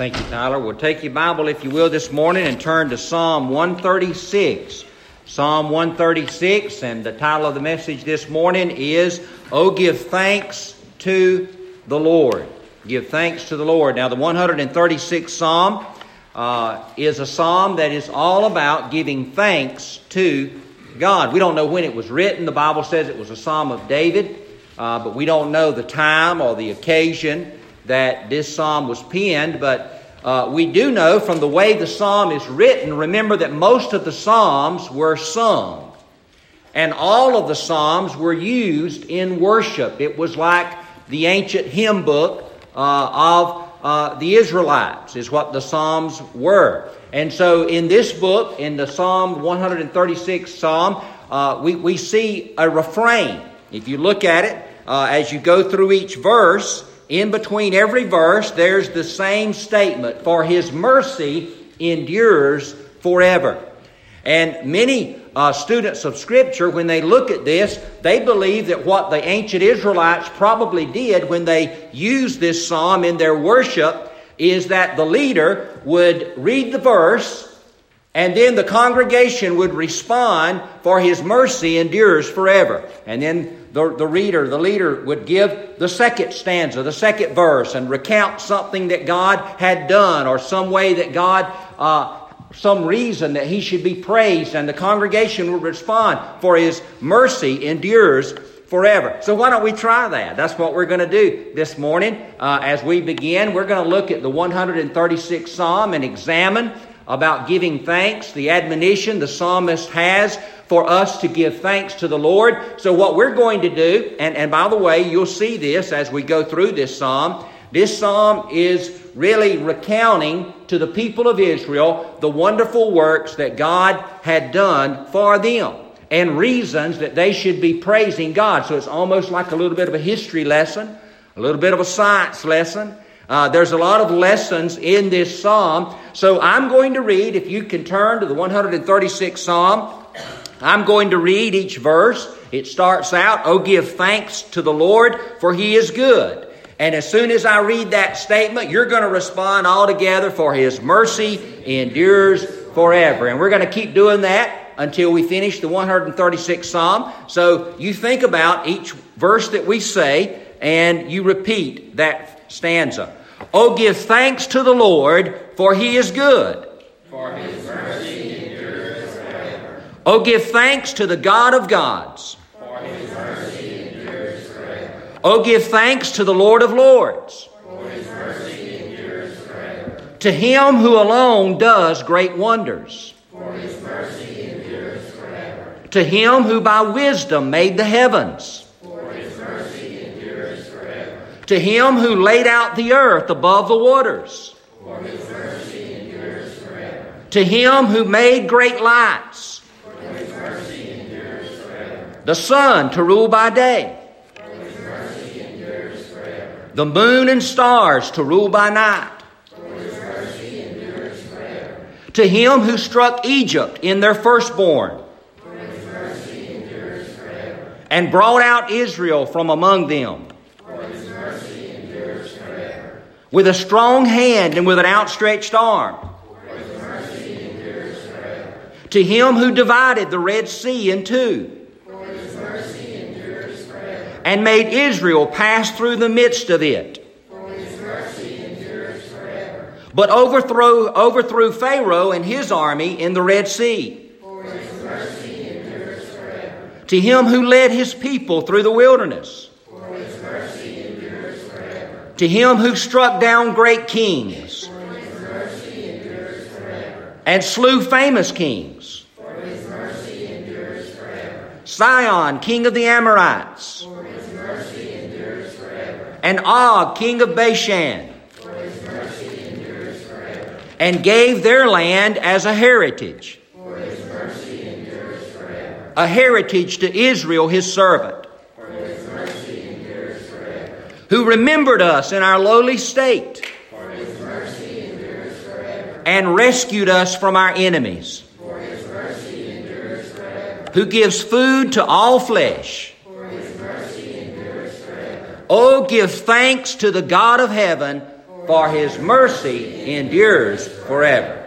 Thank you, Tyler. We'll take your Bible, if you will, this morning and turn to Psalm 136. Psalm 136, and the title of the message this morning is, Oh, give thanks to the Lord. Give thanks to the Lord. Now, the 136th Psalm uh, is a psalm that is all about giving thanks to God. We don't know when it was written. The Bible says it was a psalm of David, uh, but we don't know the time or the occasion that this psalm was penned. But uh, we do know from the way the psalm is written, remember that most of the psalms were sung. And all of the psalms were used in worship. It was like the ancient hymn book uh, of uh, the Israelites, is what the psalms were. And so in this book, in the Psalm 136 Psalm, uh, we, we see a refrain. If you look at it, uh, as you go through each verse, in between every verse, there's the same statement For his mercy endures forever. And many uh, students of Scripture, when they look at this, they believe that what the ancient Israelites probably did when they used this psalm in their worship is that the leader would read the verse and then the congregation would respond, For his mercy endures forever. And then the, the reader, the leader, would give the second stanza, the second verse, and recount something that God had done or some way that God, uh, some reason that he should be praised. And the congregation would respond, For his mercy endures forever. So why don't we try that? That's what we're going to do this morning. Uh, as we begin, we're going to look at the 136th Psalm and examine about giving thanks, the admonition the psalmist has for us to give thanks to the Lord. So, what we're going to do, and, and by the way, you'll see this as we go through this psalm, this psalm is really recounting to the people of Israel the wonderful works that God had done for them and reasons that they should be praising God. So, it's almost like a little bit of a history lesson, a little bit of a science lesson. Uh, there's a lot of lessons in this psalm. So I'm going to read, if you can turn to the 136th psalm, I'm going to read each verse. It starts out, Oh, give thanks to the Lord, for he is good. And as soon as I read that statement, you're going to respond all together, for his mercy endures forever. And we're going to keep doing that until we finish the 136th psalm. So you think about each verse that we say, and you repeat that stanza. Oh, give thanks to the Lord, for he is good. For his mercy endures forever. Oh, give thanks to the God of gods. For his mercy endures forever. Oh, give thanks to the Lord of lords. For his mercy endures forever. To him who alone does great wonders. For his mercy endures forever. To him who by wisdom made the heavens. For his mercy endures forever. To him who laid out the earth above the waters. To him who made great lights. The sun to rule by day. The moon and stars to rule by night. To him who struck Egypt in their firstborn. And brought out Israel from among them. For his mercy endures forever. With a strong hand and with an outstretched arm. To him who divided the Red Sea in two. And made Israel pass through the midst of it. But overthrew, overthrew Pharaoh and his army in the Red Sea. To him who led his people through the wilderness. For his mercy endures forever. To him who struck down great kings. And slew famous kings. Sihon, king of the Amorites. And Og, king of Bashan. And gave their land as a heritage. A heritage to Israel, his servant. For his mercy endures forever. Who remembered us in our lowly state. Forever. And rescued us from our enemies. Who gives food to all flesh. Oh, give thanks to the God of heaven, for his mercy endures forever.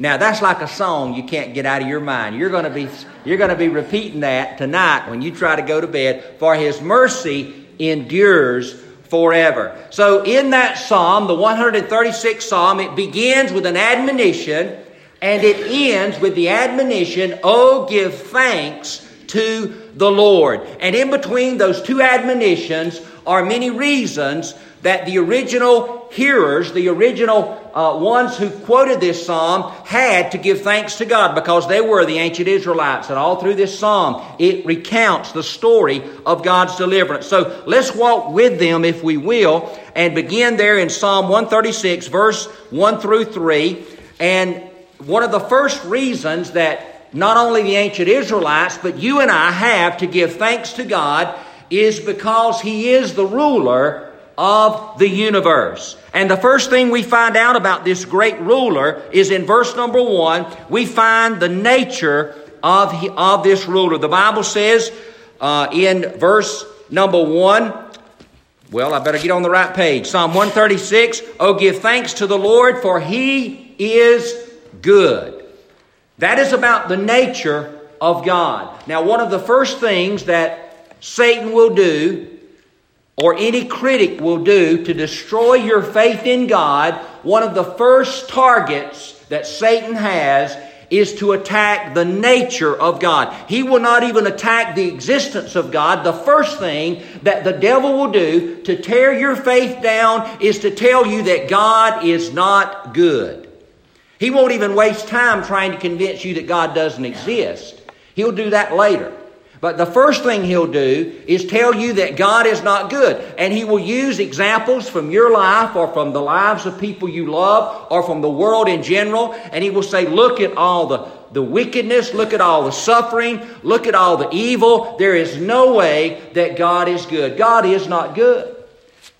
Now that's like a song you can't get out of your mind. You're going to be you're going to be repeating that tonight when you try to go to bed. For his mercy endures forever. So in that psalm, the 136th psalm, it begins with an admonition and it ends with the admonition, "Oh give thanks to the Lord." And in between those two admonitions are many reasons that the original hearers, the original uh, ones who quoted this psalm, had to give thanks to God because they were the ancient Israelites. And all through this psalm, it recounts the story of God's deliverance. So let's walk with them, if we will, and begin there in Psalm 136, verse 1 through 3. And one of the first reasons that not only the ancient Israelites, but you and I have to give thanks to God is because He is the ruler of the universe. And the first thing we find out about this great ruler is in verse number one, we find the nature of, of this ruler. The Bible says uh, in verse number one, well, I better get on the right page. Psalm 136, Oh, give thanks to the Lord, for he is good. That is about the nature of God. Now, one of the first things that Satan will do or any critic will do to destroy your faith in God, one of the first targets that Satan has is to attack the nature of God. He will not even attack the existence of God. The first thing that the devil will do to tear your faith down is to tell you that God is not good. He won't even waste time trying to convince you that God doesn't exist. He'll do that later. But the first thing he'll do is tell you that God is not good. And he will use examples from your life or from the lives of people you love or from the world in general. And he will say, look at all the, the wickedness, look at all the suffering, look at all the evil. There is no way that God is good. God is not good.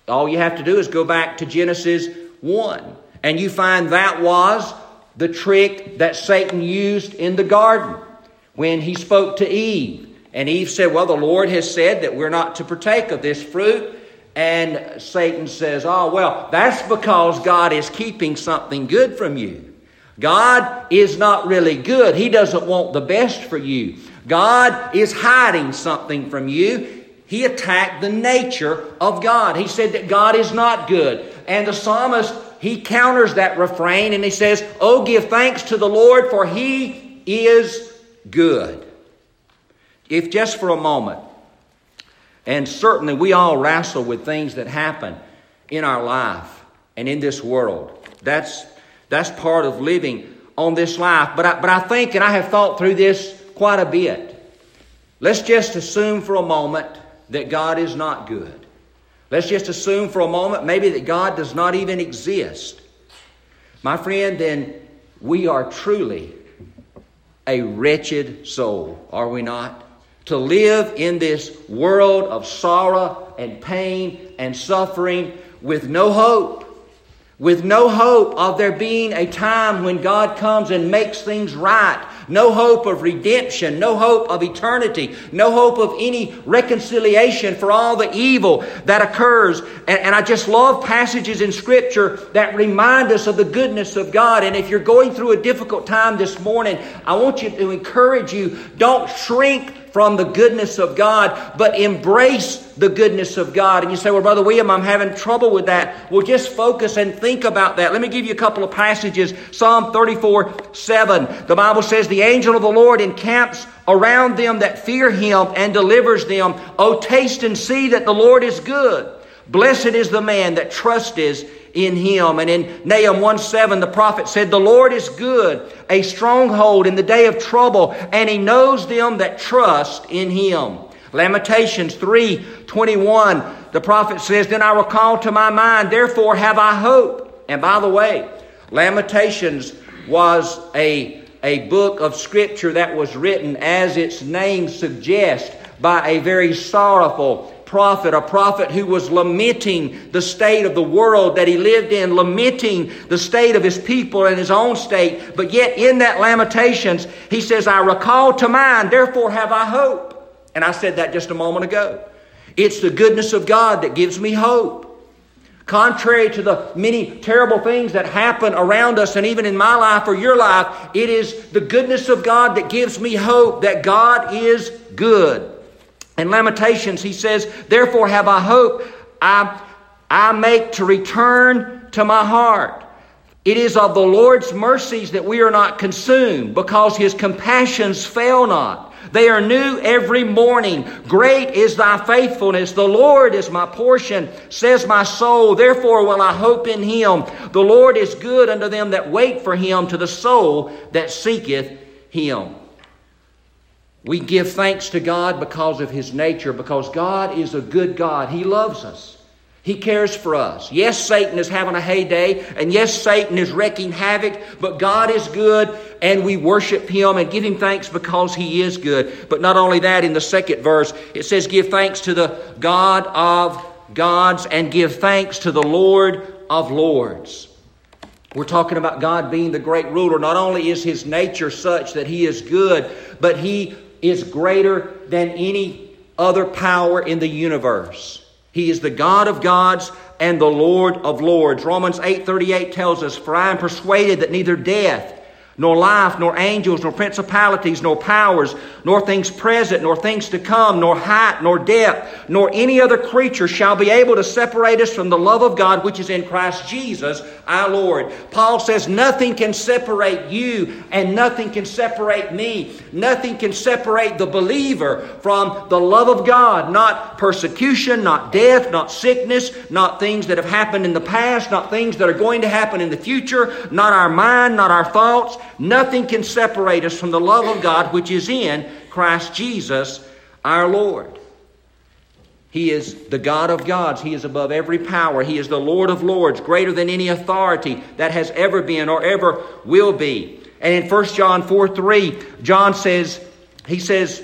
All you have to do is go back to Genesis 1. And you find that was the trick that Satan used in the garden when he spoke to Eve. And Eve said, Well, the Lord has said that we're not to partake of this fruit. And Satan says, Oh, well, that's because God is keeping something good from you. God is not really good. He doesn't want the best for you. God is hiding something from you. He attacked the nature of God. He said that God is not good. And the psalmist, he counters that refrain and he says, Oh, give thanks to the Lord, for he is good. If just for a moment, and certainly we all wrestle with things that happen in our life and in this world. That's, that's part of living on this life. But I, but I think, and I have thought through this quite a bit, let's just assume for a moment that God is not good. Let's just assume for a moment maybe that God does not even exist. My friend, then we are truly a wretched soul, are we not? to live in this world of sorrow and pain and suffering with no hope. With no hope of there being a time when God comes and makes things right. No hope of redemption. No hope of eternity. No hope of any reconciliation for all the evil that occurs. And, and I just love passages in Scripture that remind us of the goodness of God. And if you're going through a difficult time this morning, I want you to encourage you don't shrink from the goodness of God, but embrace the goodness of God. And you say, Well, Brother William, I'm having trouble with that. Well, just focus and think about that. Let me give you a couple of passages. Psalm 34 7. The Bible says, The angel of the Lord encamps around them that fear him and delivers them. Oh, taste and see that the Lord is good. Blessed is the man that trusteth in him. And in Nahum 1 7, the prophet said, The Lord is good, a stronghold in the day of trouble, and he knows them that trust in him. Lamentations 3 21, the prophet says, Then I recall to my mind, therefore have I hope. And by the way, Lamentations was a, a book of scripture that was written, as its name suggests, by a very sorrowful prophet, a prophet who was lamenting the state of the world that he lived in, lamenting the state of his people and his own state. But yet in that Lamentations, he says, I recall to mind, therefore have I hope. And I said that just a moment ago. It's the goodness of God that gives me hope. Contrary to the many terrible things that happen around us and even in my life or your life, it is the goodness of God that gives me hope that God is good. In Lamentations, he says, Therefore have I hope I, I make to return to my heart. It is of the Lord's mercies that we are not consumed, because his compassions fail not. They are new every morning. Great is thy faithfulness. The Lord is my portion, says my soul. Therefore will I hope in him. The Lord is good unto them that wait for him, to the soul that seeketh him. We give thanks to God because of his nature, because God is a good God. He loves us. He cares for us. Yes, Satan is having a heyday, and yes, Satan is wreaking havoc, but God is good, and we worship Him and give Him thanks because He is good. But not only that, in the second verse, it says, Give thanks to the God of gods and give thanks to the Lord of lords. We're talking about God being the great ruler. Not only is His nature such that He is good, but He is greater than any other power in the universe. He is the God of gods and the Lord of lords. Romans 8:38 tells us, "For I am persuaded that neither death, nor life, nor angels, nor principalities, nor powers, nor things present, nor things to come, nor height, nor depth, nor any other creature shall be able to separate us from the love of God which is in Christ Jesus our Lord. Paul says, Nothing can separate you, and nothing can separate me. Nothing can separate the believer from the love of God. Not persecution, not death, not sickness, not things that have happened in the past, not things that are going to happen in the future, not our mind, not our thoughts. Nothing can separate us from the love of God which is in Christ Jesus our Lord. He is the God of gods. He is above every power. He is the Lord of lords, greater than any authority that has ever been or ever will be. And in 1 John 4 3, John says, He says,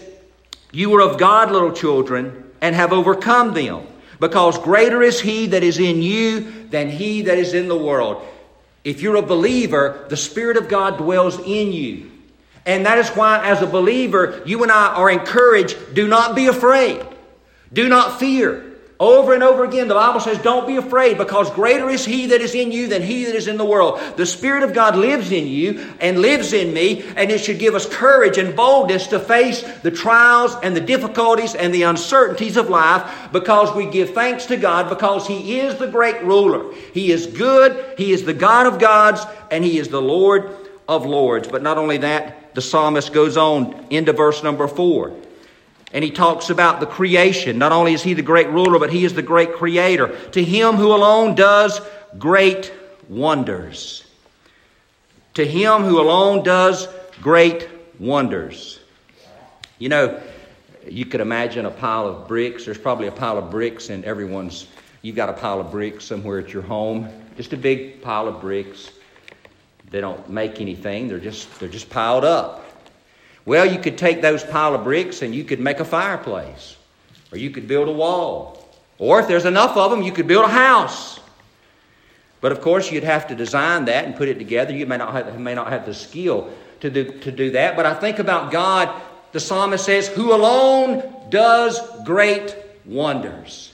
You are of God, little children, and have overcome them, because greater is He that is in you than He that is in the world. If you're a believer, the Spirit of God dwells in you. And that is why, as a believer, you and I are encouraged do not be afraid, do not fear. Over and over again, the Bible says, Don't be afraid, because greater is He that is in you than He that is in the world. The Spirit of God lives in you and lives in me, and it should give us courage and boldness to face the trials and the difficulties and the uncertainties of life, because we give thanks to God, because He is the great ruler. He is good, He is the God of gods, and He is the Lord of lords. But not only that, the psalmist goes on into verse number four. And he talks about the creation. Not only is he the great ruler, but he is the great creator. To him who alone does great wonders. To him who alone does great wonders. You know, you could imagine a pile of bricks. There's probably a pile of bricks in everyone's. You've got a pile of bricks somewhere at your home. Just a big pile of bricks. They don't make anything. They're just they're just piled up. Well, you could take those pile of bricks and you could make a fireplace, or you could build a wall, or if there's enough of them, you could build a house. But of course, you'd have to design that and put it together. You may not have, may not have the skill to do, to do that. But I think about God, the psalmist says, who alone does great wonders.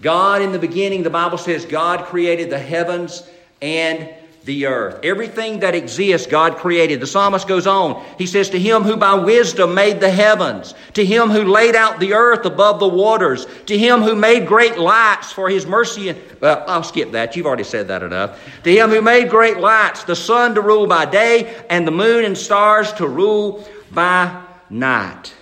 God, in the beginning, the Bible says, God created the heavens and the earth. Everything that exists, God created. The psalmist goes on. He says, To him who by wisdom made the heavens, to him who laid out the earth above the waters, to him who made great lights for his mercy. Well, I'll skip that. You've already said that enough. To him who made great lights, the sun to rule by day, and the moon and stars to rule by night.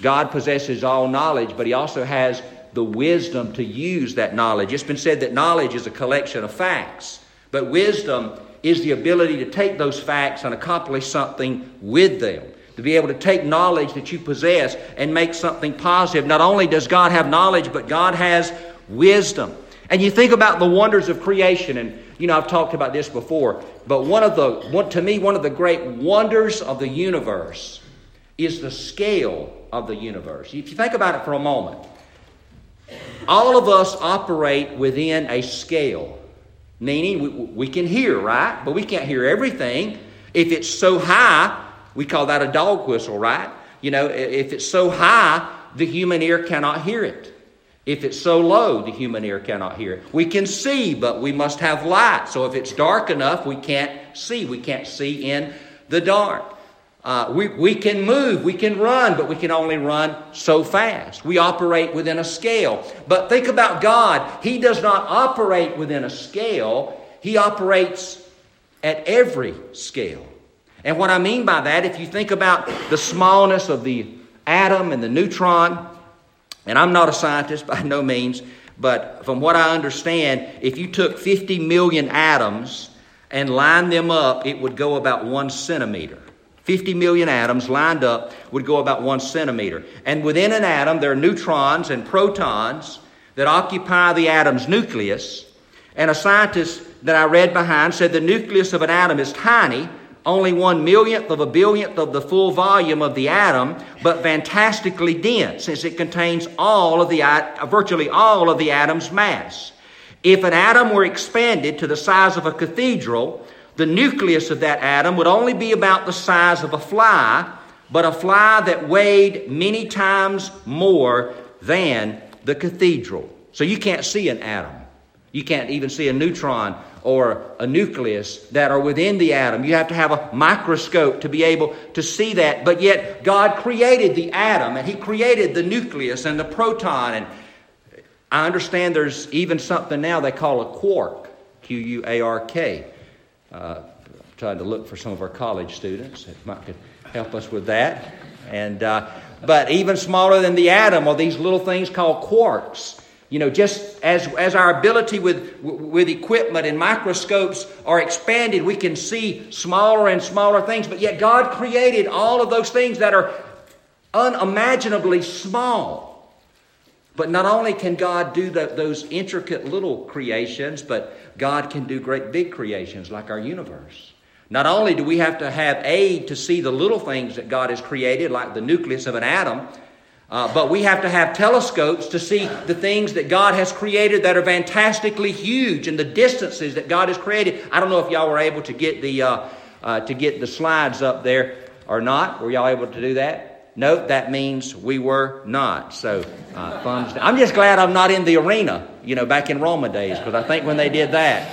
God possesses all knowledge, but he also has the wisdom to use that knowledge. It's been said that knowledge is a collection of facts. But wisdom is the ability to take those facts and accomplish something with them. To be able to take knowledge that you possess and make something positive. Not only does God have knowledge, but God has wisdom. And you think about the wonders of creation, and you know, I've talked about this before, but one of the, one, to me, one of the great wonders of the universe is the scale of the universe. If you think about it for a moment, all of us operate within a scale. Meaning, we, we can hear, right? But we can't hear everything. If it's so high, we call that a dog whistle, right? You know, if it's so high, the human ear cannot hear it. If it's so low, the human ear cannot hear it. We can see, but we must have light. So if it's dark enough, we can't see. We can't see in the dark. Uh, we, we can move, we can run, but we can only run so fast. We operate within a scale. But think about God. He does not operate within a scale, He operates at every scale. And what I mean by that, if you think about the smallness of the atom and the neutron, and I'm not a scientist by no means, but from what I understand, if you took 50 million atoms and lined them up, it would go about one centimeter. 50 million atoms lined up would go about one centimeter. And within an atom, there are neutrons and protons that occupy the atom's nucleus. And a scientist that I read behind said the nucleus of an atom is tiny, only one millionth of a billionth of the full volume of the atom, but fantastically dense, since it contains all of the virtually all of the atom's mass. If an atom were expanded to the size of a cathedral, the nucleus of that atom would only be about the size of a fly, but a fly that weighed many times more than the cathedral. So you can't see an atom. You can't even see a neutron or a nucleus that are within the atom. You have to have a microscope to be able to see that. But yet, God created the atom and He created the nucleus and the proton. And I understand there's even something now they call a quark, Q U A R K. Uh, trying to look for some of our college students that might could help us with that. And uh, but even smaller than the atom are these little things called quarks. You know, just as, as our ability with, with equipment and microscopes are expanded, we can see smaller and smaller things. But yet, God created all of those things that are unimaginably small. But not only can God do the, those intricate little creations, but God can do great big creations like our universe. Not only do we have to have aid to see the little things that God has created, like the nucleus of an atom, uh, but we have to have telescopes to see the things that God has created that are fantastically huge and the distances that God has created. I don't know if y'all were able to get the uh, uh, to get the slides up there or not. Were y'all able to do that? Nope, that means we were not. So, uh, I'm just glad I'm not in the arena, you know, back in Roma days, because I think when they did that,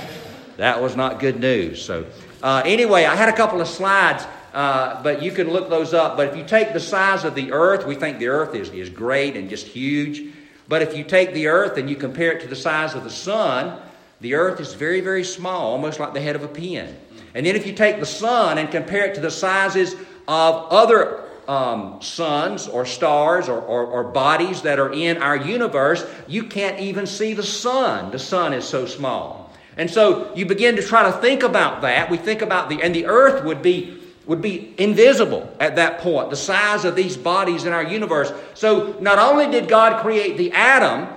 that was not good news. So, uh, anyway, I had a couple of slides uh, but you can look those up. But if you take the size of the earth, we think the earth is, is great and just huge. But if you take the earth and you compare it to the size of the sun, the earth is very, very small, almost like the head of a pin. And then if you take the sun and compare it to the sizes of other um, suns or stars or, or, or, bodies that are in our universe, you can't even see the sun. The sun is so small. And so you begin to try to think about that. We think about the, and the earth would be would be invisible at that point, the size of these bodies in our universe. So not only did God create the atom,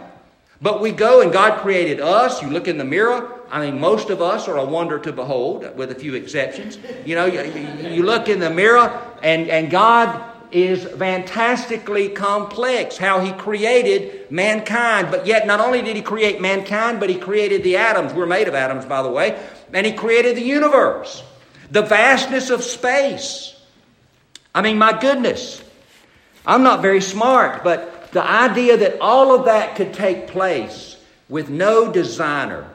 but we go and God created us. You look in the mirror. I mean, most of us are a wonder to behold, with a few exceptions. You know, you, you look in the mirror, and, and God is fantastically complex how he created mankind. But yet, not only did he create mankind, but he created the atoms. We're made of atoms, by the way. And he created the universe the vastness of space. I mean, my goodness, I'm not very smart, but the idea that all of that could take place with no designer,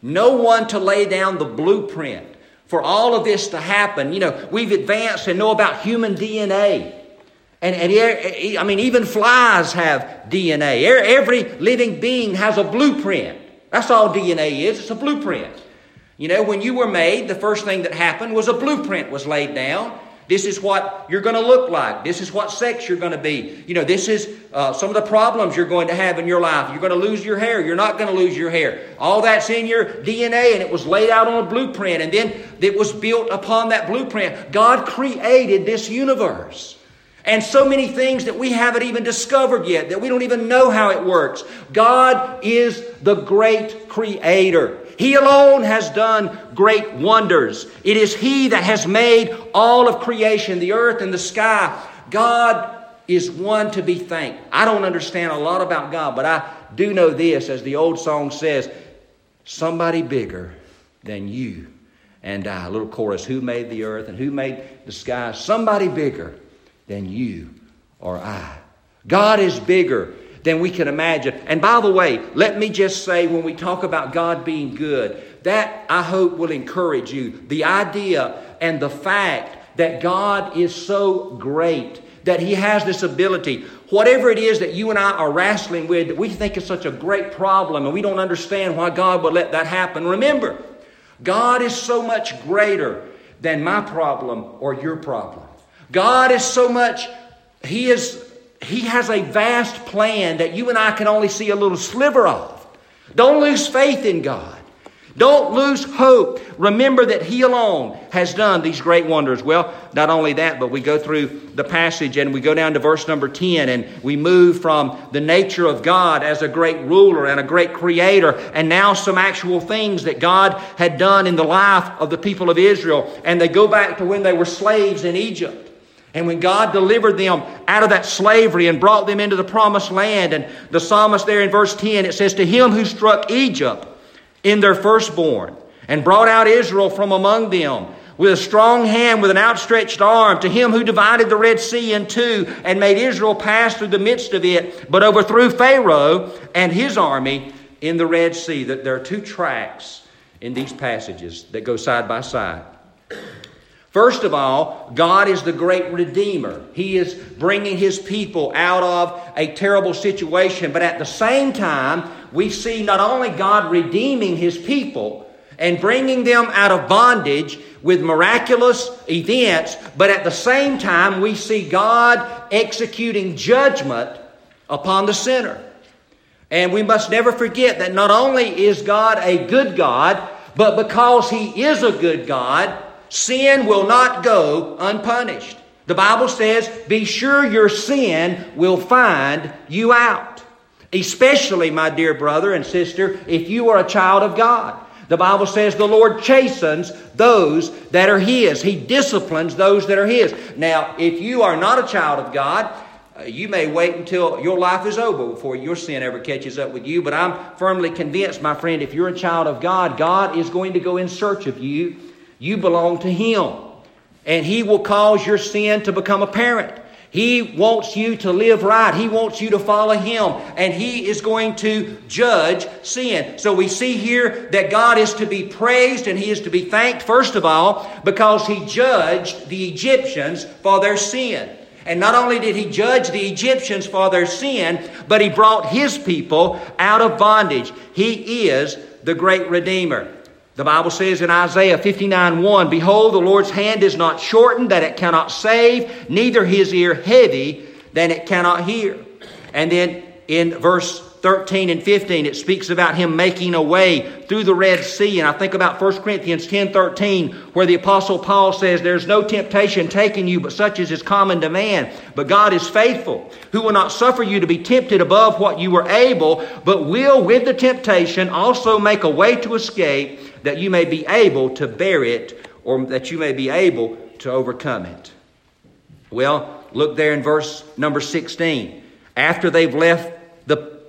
no one to lay down the blueprint for all of this to happen. You know, we've advanced and know about human DNA. And, and I mean, even flies have DNA. Every living being has a blueprint. That's all DNA is. It's a blueprint. You know, when you were made, the first thing that happened was a blueprint was laid down. This is what you're going to look like. This is what sex you're going to be. You know, this is uh, some of the problems you're going to have in your life. You're going to lose your hair. You're not going to lose your hair. All that's in your DNA, and it was laid out on a blueprint, and then it was built upon that blueprint. God created this universe. And so many things that we haven't even discovered yet, that we don't even know how it works. God is the great creator. He alone has done great wonders. It is He that has made all of creation, the earth and the sky. God is one to be thanked. I don't understand a lot about God, but I do know this, as the old song says somebody bigger than you and I. A little chorus Who made the earth and who made the sky? Somebody bigger than you or I. God is bigger than we can imagine. And by the way, let me just say when we talk about God being good, that I hope will encourage you. The idea and the fact that God is so great, that He has this ability. Whatever it is that you and I are wrestling with, that we think is such a great problem and we don't understand why God would let that happen. Remember, God is so much greater than my problem or your problem. God is so much, He is He has a vast plan that you and I can only see a little sliver of. Don't lose faith in God. Don't lose hope. Remember that He alone has done these great wonders. Well, not only that, but we go through the passage and we go down to verse number 10 and we move from the nature of God as a great ruler and a great creator and now some actual things that God had done in the life of the people of Israel. And they go back to when they were slaves in Egypt. And when God delivered them out of that slavery and brought them into the promised land, and the psalmist there in verse 10, it says, To him who struck Egypt, in their firstborn, and brought out Israel from among them with a strong hand, with an outstretched arm, to him who divided the Red Sea in two and made Israel pass through the midst of it, but overthrew Pharaoh and his army in the Red Sea. That there are two tracks in these passages that go side by side. First of all, God is the great Redeemer. He is bringing His people out of a terrible situation, but at the same time, we see not only God redeeming his people and bringing them out of bondage with miraculous events, but at the same time, we see God executing judgment upon the sinner. And we must never forget that not only is God a good God, but because He is a good God, sin will not go unpunished. The Bible says, Be sure your sin will find you out. Especially, my dear brother and sister, if you are a child of God. The Bible says the Lord chastens those that are His. He disciplines those that are His. Now, if you are not a child of God, uh, you may wait until your life is over before your sin ever catches up with you. But I'm firmly convinced, my friend, if you're a child of God, God is going to go in search of you. You belong to Him. And He will cause your sin to become apparent. He wants you to live right. He wants you to follow Him. And He is going to judge sin. So we see here that God is to be praised and He is to be thanked, first of all, because He judged the Egyptians for their sin. And not only did He judge the Egyptians for their sin, but He brought His people out of bondage. He is the great Redeemer. The Bible says in Isaiah 59 1, Behold, the Lord's hand is not shortened that it cannot save, neither his ear heavy that it cannot hear. And then in verse 13 and 15, it speaks about him making a way through the Red Sea. And I think about 1 Corinthians 10 13, where the Apostle Paul says, There's no temptation taking you, but such as is common to man. But God is faithful, who will not suffer you to be tempted above what you are able, but will with the temptation also make a way to escape that you may be able to bear it or that you may be able to overcome it. Well, look there in verse number 16. After they've left the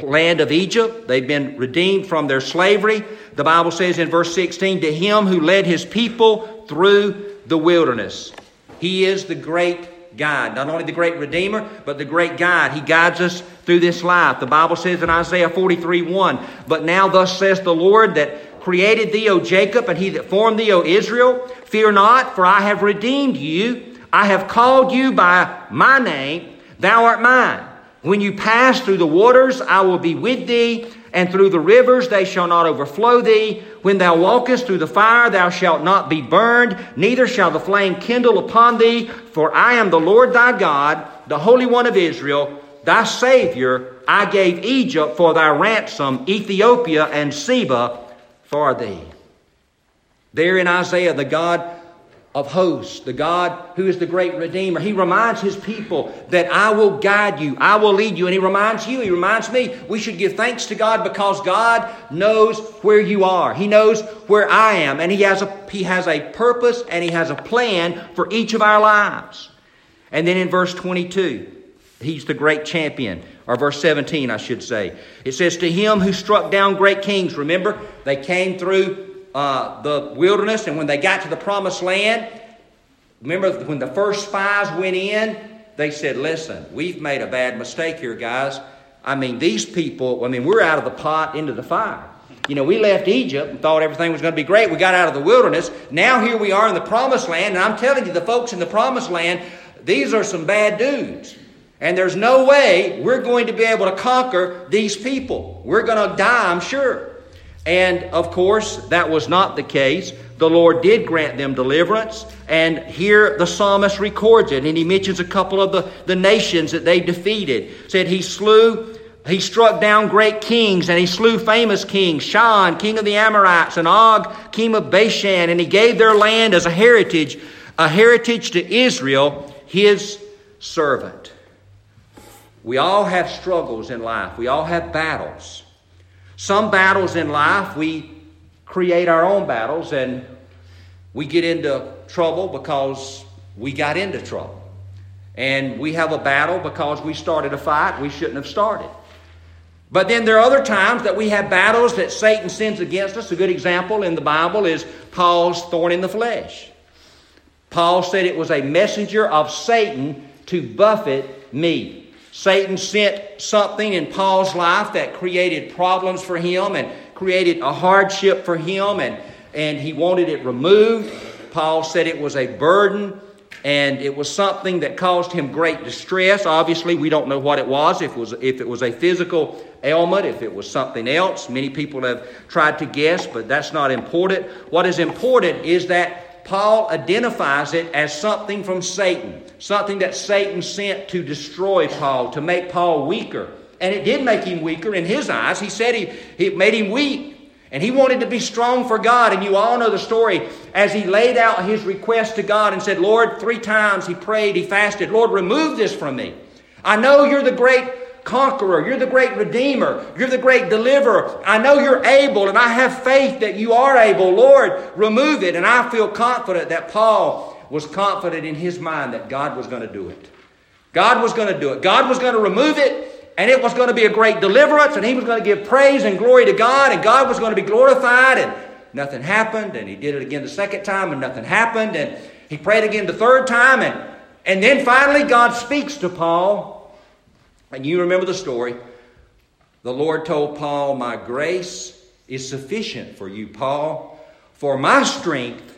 land of Egypt, they've been redeemed from their slavery. The Bible says in verse 16, To him who led his people through the wilderness. He is the great guide. Not only the great Redeemer, but the great guide. He guides us through this life. The Bible says in Isaiah 43 1, But now thus says the Lord that created thee, O Jacob, and he that formed thee, O Israel. Fear not, for I have redeemed you. I have called you by my name. Thou art mine. When you pass through the waters, I will be with thee, and through the rivers they shall not overflow thee. When thou walkest through the fire, thou shalt not be burned, neither shall the flame kindle upon thee. For I am the Lord thy God, the Holy One of Israel, thy Savior. I gave Egypt for thy ransom, Ethiopia and Seba for thee. There in Isaiah, the God of hosts, the God who is the great Redeemer, he reminds his people that I will guide you, I will lead you. And he reminds you, he reminds me, we should give thanks to God because God knows where you are. He knows where I am. And he has a, he has a purpose and he has a plan for each of our lives. And then in verse 22, he's the great champion or verse 17, I should say. It says, To him who struck down great kings. Remember, they came through uh, the wilderness, and when they got to the promised land, remember when the first spies went in, they said, Listen, we've made a bad mistake here, guys. I mean, these people, I mean, we're out of the pot into the fire. You know, we left Egypt and thought everything was going to be great. We got out of the wilderness. Now here we are in the promised land, and I'm telling you, the folks in the promised land, these are some bad dudes. And there's no way we're going to be able to conquer these people. We're going to die, I'm sure. And of course, that was not the case. The Lord did grant them deliverance. And here the psalmist records it. And he mentions a couple of the, the nations that they defeated. Said he slew he struck down great kings and he slew famous kings, Sihon, king of the Amorites, and Og, king of Bashan, and he gave their land as a heritage, a heritage to Israel, his servant. We all have struggles in life. We all have battles. Some battles in life, we create our own battles and we get into trouble because we got into trouble. And we have a battle because we started a fight we shouldn't have started. But then there are other times that we have battles that Satan sends against us. A good example in the Bible is Paul's thorn in the flesh. Paul said it was a messenger of Satan to buffet me. Satan sent something in Paul's life that created problems for him and created a hardship for him, and, and he wanted it removed. Paul said it was a burden and it was something that caused him great distress. Obviously, we don't know what it was, if it was, if it was a physical ailment, if it was something else. Many people have tried to guess, but that's not important. What is important is that Paul identifies it as something from Satan, something that Satan sent to destroy Paul, to make Paul weaker. And it did make him weaker in his eyes. He said he, he made him weak. And he wanted to be strong for God. And you all know the story as he laid out his request to God and said, Lord, three times he prayed, he fasted, Lord, remove this from me. I know you're the great conqueror. You're the great redeemer. You're the great deliverer. I know you're able, and I have faith that you are able. Lord, remove it. And I feel confident that Paul was confident in his mind that God was going to do it. God was going to do it. God was going to remove it and it was going to be a great deliverance, and he was going to give praise and glory to God, and God was going to be glorified, and nothing happened, and he did it again the second time, and nothing happened, and he prayed again the third time, and, and then finally God speaks to Paul, and you remember the story. The Lord told Paul, My grace is sufficient for you, Paul, for my strength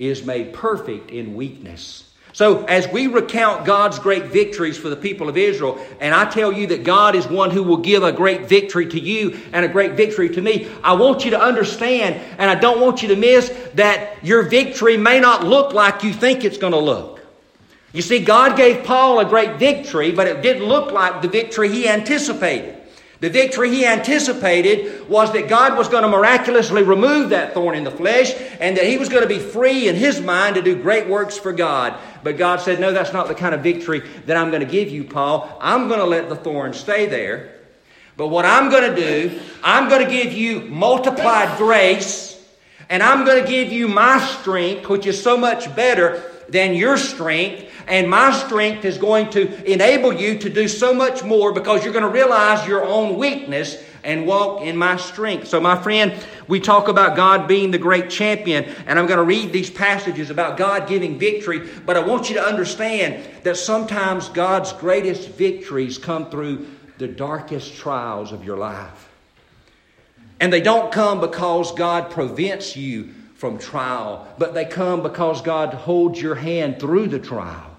is made perfect in weakness. So, as we recount God's great victories for the people of Israel, and I tell you that God is one who will give a great victory to you and a great victory to me, I want you to understand, and I don't want you to miss that your victory may not look like you think it's going to look. You see, God gave Paul a great victory, but it didn't look like the victory he anticipated. The victory he anticipated was that God was going to miraculously remove that thorn in the flesh and that he was going to be free in his mind to do great works for God. But God said, No, that's not the kind of victory that I'm going to give you, Paul. I'm going to let the thorn stay there. But what I'm going to do, I'm going to give you multiplied grace and I'm going to give you my strength, which is so much better than your strength. And my strength is going to enable you to do so much more because you're going to realize your own weakness and walk in my strength. So, my friend, we talk about God being the great champion, and I'm going to read these passages about God giving victory, but I want you to understand that sometimes God's greatest victories come through the darkest trials of your life. And they don't come because God prevents you from trial, but they come because God holds your hand through the trial.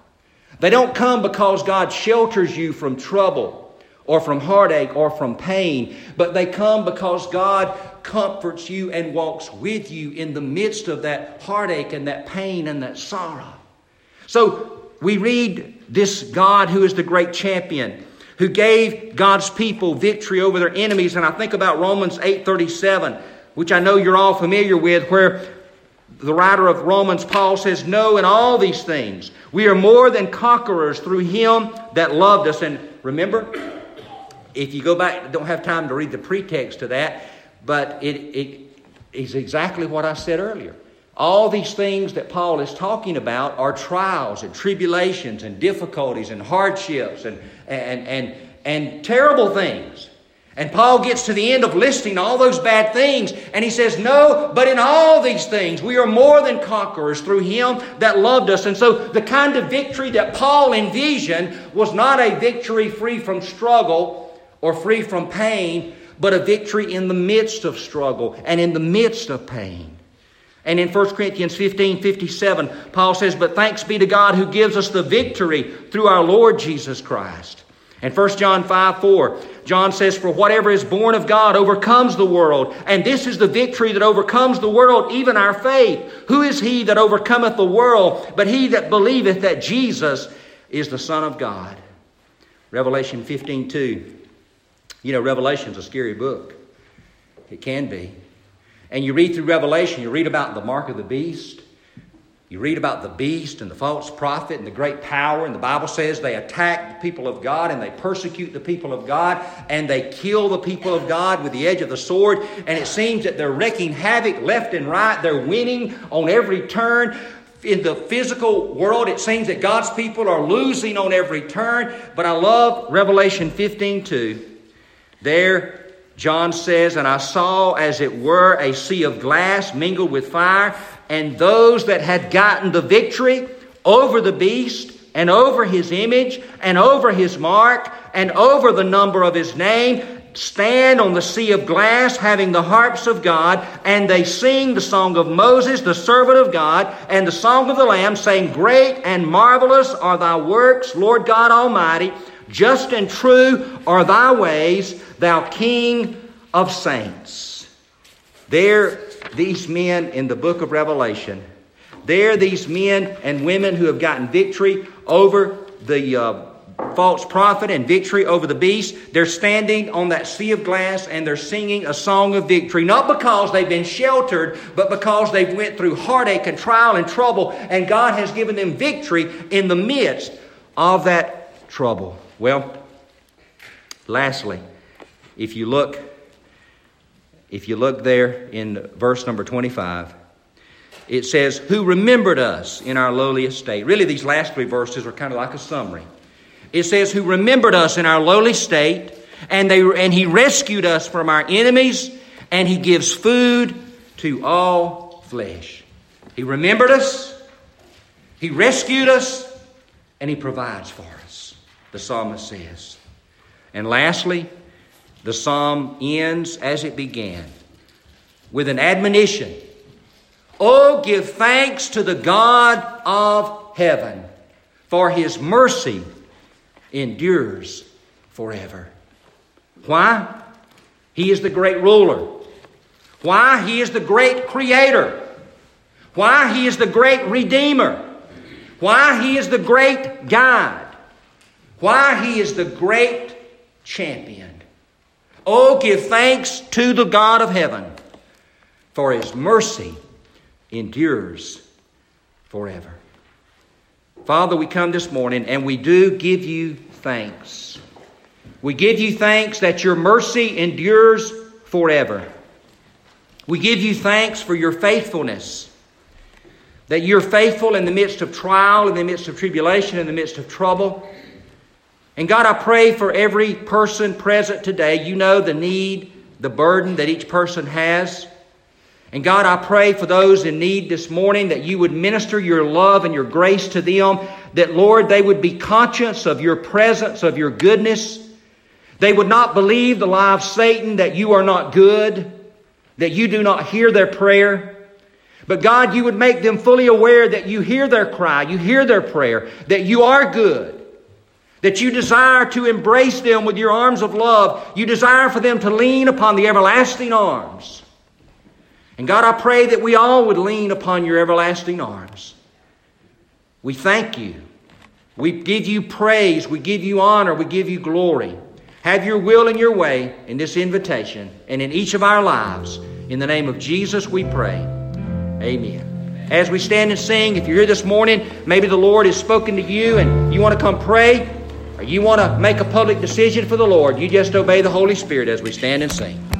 They don't come because God shelters you from trouble or from heartache or from pain, but they come because God comforts you and walks with you in the midst of that heartache and that pain and that sorrow. So we read this God who is the great champion who gave God's people victory over their enemies and I think about Romans 8:37 which I know you're all familiar with, where the writer of Romans, Paul says, No, in all these things, we are more than conquerors through him that loved us. And remember, if you go back, don't have time to read the pretext to that, but it, it is exactly what I said earlier. All these things that Paul is talking about are trials and tribulations and difficulties and hardships and, and, and, and terrible things. And Paul gets to the end of listing all those bad things, and he says, No, but in all these things, we are more than conquerors through him that loved us. And so, the kind of victory that Paul envisioned was not a victory free from struggle or free from pain, but a victory in the midst of struggle and in the midst of pain. And in 1 Corinthians 15 57, Paul says, But thanks be to God who gives us the victory through our Lord Jesus Christ. And 1 John 5 4, John says, For whatever is born of God overcomes the world. And this is the victory that overcomes the world, even our faith. Who is he that overcometh the world, but he that believeth that Jesus is the Son of God? Revelation 15 2. You know, Revelation's a scary book. It can be. And you read through Revelation, you read about the mark of the beast. You read about the beast and the false prophet and the great power, and the Bible says they attack the people of God and they persecute the people of God and they kill the people of God with the edge of the sword. And it seems that they're wreaking havoc left and right. They're winning on every turn. In the physical world, it seems that God's people are losing on every turn. But I love Revelation 15 2. There, John says, And I saw as it were a sea of glass mingled with fire, and those that had gotten the victory over the beast, and over his image, and over his mark, and over the number of his name, stand on the sea of glass, having the harps of God, and they sing the song of Moses, the servant of God, and the song of the Lamb, saying, Great and marvelous are thy works, Lord God Almighty. Just and true are thy ways, thou King of saints. There, these men in the book of Revelation. They're these men and women who have gotten victory over the uh, false prophet and victory over the beast. They're standing on that sea of glass and they're singing a song of victory, not because they've been sheltered, but because they've went through heartache and trial and trouble, and God has given them victory in the midst of that trouble. Well, lastly, if you look if you look there in verse number 25, it says, Who remembered us in our lowly estate. Really, these last three verses are kind of like a summary. It says, Who remembered us in our lowly state, and, they, and He rescued us from our enemies, and He gives food to all flesh. He remembered us, He rescued us, and He provides for us, the psalmist says. And lastly, the psalm ends as it began with an admonition Oh, give thanks to the God of heaven, for his mercy endures forever. Why? He is the great ruler. Why? He is the great creator. Why? He is the great redeemer. Why? He is the great guide. Why? He is the great champion. Oh, give thanks to the God of heaven, for his mercy endures forever. Father, we come this morning and we do give you thanks. We give you thanks that your mercy endures forever. We give you thanks for your faithfulness, that you're faithful in the midst of trial, in the midst of tribulation, in the midst of trouble. And God, I pray for every person present today. You know the need, the burden that each person has. And God, I pray for those in need this morning that you would minister your love and your grace to them, that, Lord, they would be conscious of your presence, of your goodness. They would not believe the lie of Satan that you are not good, that you do not hear their prayer. But God, you would make them fully aware that you hear their cry, you hear their prayer, that you are good, that you desire to embrace them with your arms of love. You desire for them to lean upon the everlasting arms. And God, I pray that we all would lean upon your everlasting arms. We thank you. We give you praise. We give you honor. We give you glory. Have your will and your way in this invitation and in each of our lives. In the name of Jesus, we pray. Amen. As we stand and sing, if you're here this morning, maybe the Lord has spoken to you and you want to come pray, or you want to make a public decision for the Lord, you just obey the Holy Spirit as we stand and sing.